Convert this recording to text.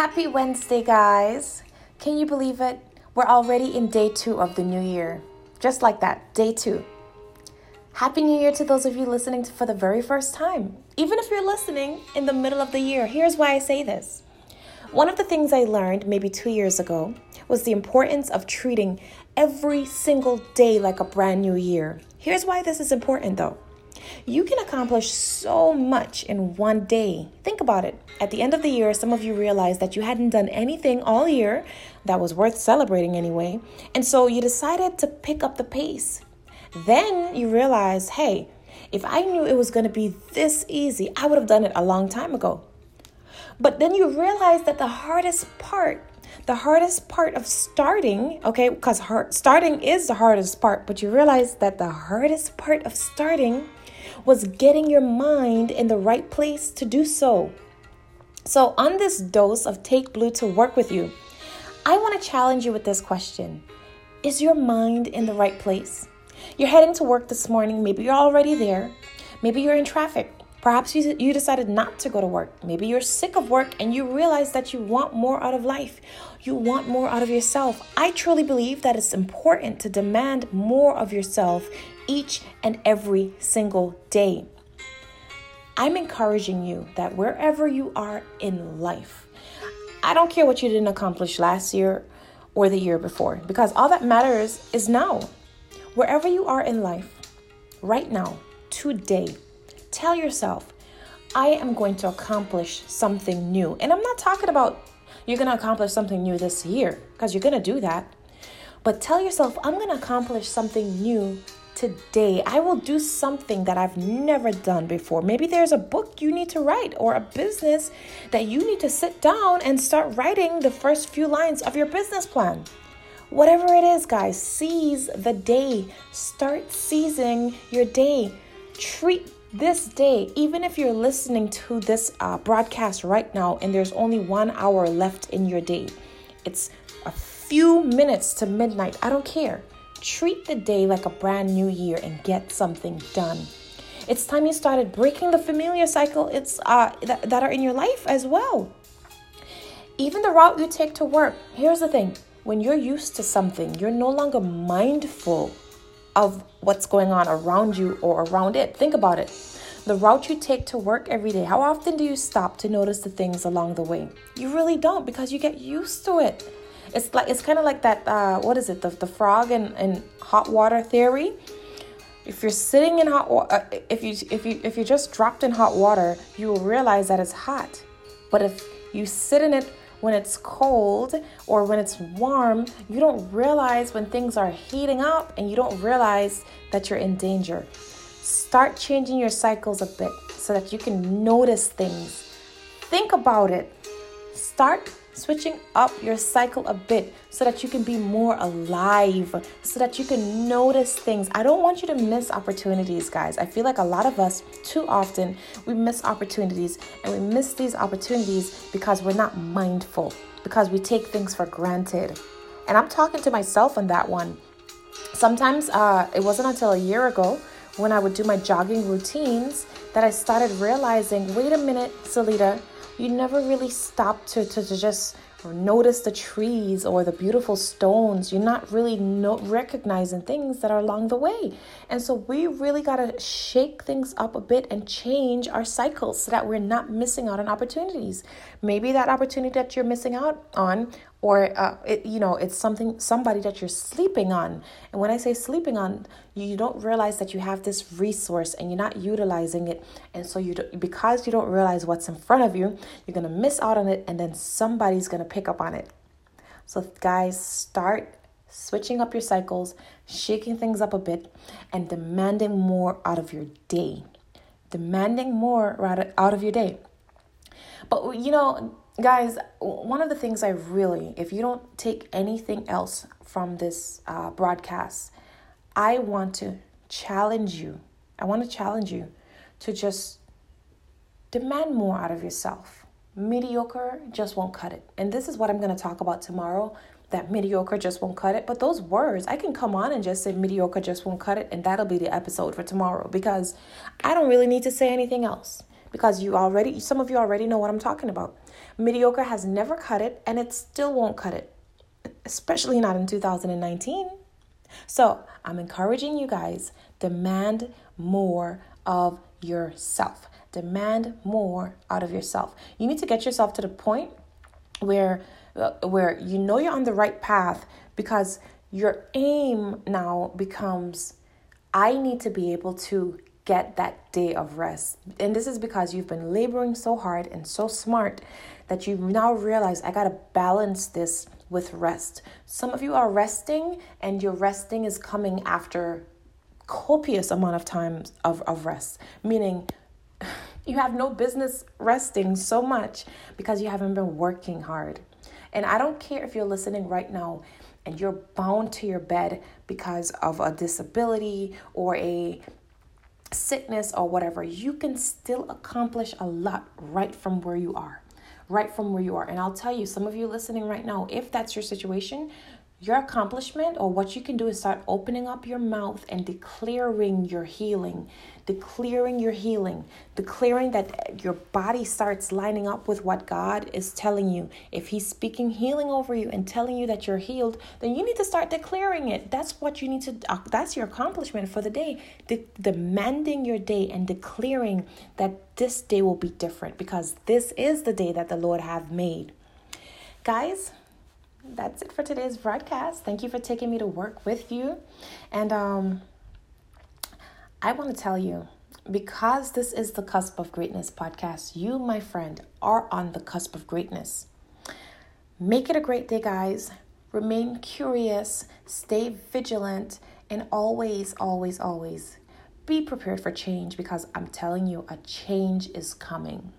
Happy Wednesday, guys. Can you believe it? We're already in day two of the new year. Just like that, day two. Happy New Year to those of you listening for the very first time. Even if you're listening in the middle of the year, here's why I say this. One of the things I learned maybe two years ago was the importance of treating every single day like a brand new year. Here's why this is important though. You can accomplish so much in one day. Think about it. At the end of the year, some of you realized that you hadn't done anything all year that was worth celebrating anyway, and so you decided to pick up the pace. Then you realize, hey, if I knew it was going to be this easy, I would have done it a long time ago. But then you realize that the hardest part, the hardest part of starting, okay, because starting is the hardest part, but you realize that the hardest part of starting was getting your mind in the right place to do so. So, on this dose of Take Blu to work with you, I want to challenge you with this question Is your mind in the right place? You're heading to work this morning. Maybe you're already there. Maybe you're in traffic. Perhaps you, you decided not to go to work. Maybe you're sick of work and you realize that you want more out of life. You want more out of yourself. I truly believe that it's important to demand more of yourself each and every single day. I'm encouraging you that wherever you are in life, I don't care what you didn't accomplish last year or the year before, because all that matters is now. Wherever you are in life, right now, today, tell yourself, I am going to accomplish something new. And I'm not talking about you're going to accomplish something new this year, because you're going to do that. But tell yourself, I'm going to accomplish something new today. I will do something that I've never done before. Maybe there's a book you need to write or a business that you need to sit down and start writing the first few lines of your business plan. Whatever it is, guys, seize the day. Start seizing your day. Treat this day, even if you're listening to this uh, broadcast right now and there's only one hour left in your day, it's a few minutes to midnight. I don't care. Treat the day like a brand new year and get something done. It's time you started breaking the familiar cycle it's uh, that, that are in your life as well. Even the route you take to work. Here's the thing when you're used to something, you're no longer mindful of what's going on around you or around it. Think about it. The route you take to work every day, how often do you stop to notice the things along the way? You really don't because you get used to it. It's like it's kind of like that. Uh, what is it? The, the frog and, and hot water theory. If you're sitting in hot water, uh, if you if you if you just dropped in hot water, you will realize that it's hot. But if you sit in it when it's cold or when it's warm, you don't realize when things are heating up and you don't realize that you're in danger. Start changing your cycles a bit so that you can notice things. Think about it. Start switching up your cycle a bit so that you can be more alive, so that you can notice things. I don't want you to miss opportunities, guys. I feel like a lot of us, too often, we miss opportunities and we miss these opportunities because we're not mindful, because we take things for granted. And I'm talking to myself on that one. Sometimes uh, it wasn't until a year ago when I would do my jogging routines that I started realizing wait a minute, Sileta, you never really stop to, to, to just notice the trees or the beautiful stones. You're not really no, recognizing things that are along the way. And so we really got to shake things up a bit and change our cycles so that we're not missing out on opportunities. Maybe that opportunity that you're missing out on or uh, it, you know it's something somebody that you're sleeping on and when i say sleeping on you don't realize that you have this resource and you're not utilizing it and so you because you don't realize what's in front of you you're going to miss out on it and then somebody's going to pick up on it so guys start switching up your cycles shaking things up a bit and demanding more out of your day demanding more out of your day but you know guys, one of the things I really, if you don't take anything else from this uh, broadcast, I want to challenge you. I want to challenge you to just demand more out of yourself. Mediocre just won't cut it. And this is what I'm going to talk about tomorrow that mediocre just won't cut it. But those words, I can come on and just say mediocre just won't cut it, and that'll be the episode for tomorrow because I don't really need to say anything else because you already, some of you already know what I'm talking about. Mediocre has never cut it and it still won't cut it, especially not in 2019. So I'm encouraging you guys demand more of yourself. Demand more out of yourself. You need to get yourself to the point where uh, where you know you're on the right path because your aim now becomes I need to be able to get that day of rest. And this is because you've been laboring so hard and so smart that you now realize I got to balance this with rest. Some of you are resting and your resting is coming after copious amount of times of, of rest, meaning you have no business resting so much because you haven't been working hard. And I don't care if you're listening right now and you're bound to your bed because of a disability or a sickness or whatever, you can still accomplish a lot right from where you are. Right from where you are. And I'll tell you, some of you listening right now, if that's your situation, your accomplishment or what you can do is start opening up your mouth and declaring your healing, declaring your healing, declaring that your body starts lining up with what God is telling you. If He's speaking healing over you and telling you that you're healed, then you need to start declaring it. That's what you need to, uh, that's your accomplishment for the day. De- demanding your day and declaring that this day will be different because this is the day that the Lord have made. Guys, that's it for today's broadcast. Thank you for taking me to work with you. And um, I want to tell you because this is the Cusp of Greatness podcast, you, my friend, are on the cusp of greatness. Make it a great day, guys. Remain curious, stay vigilant, and always, always, always be prepared for change because I'm telling you, a change is coming.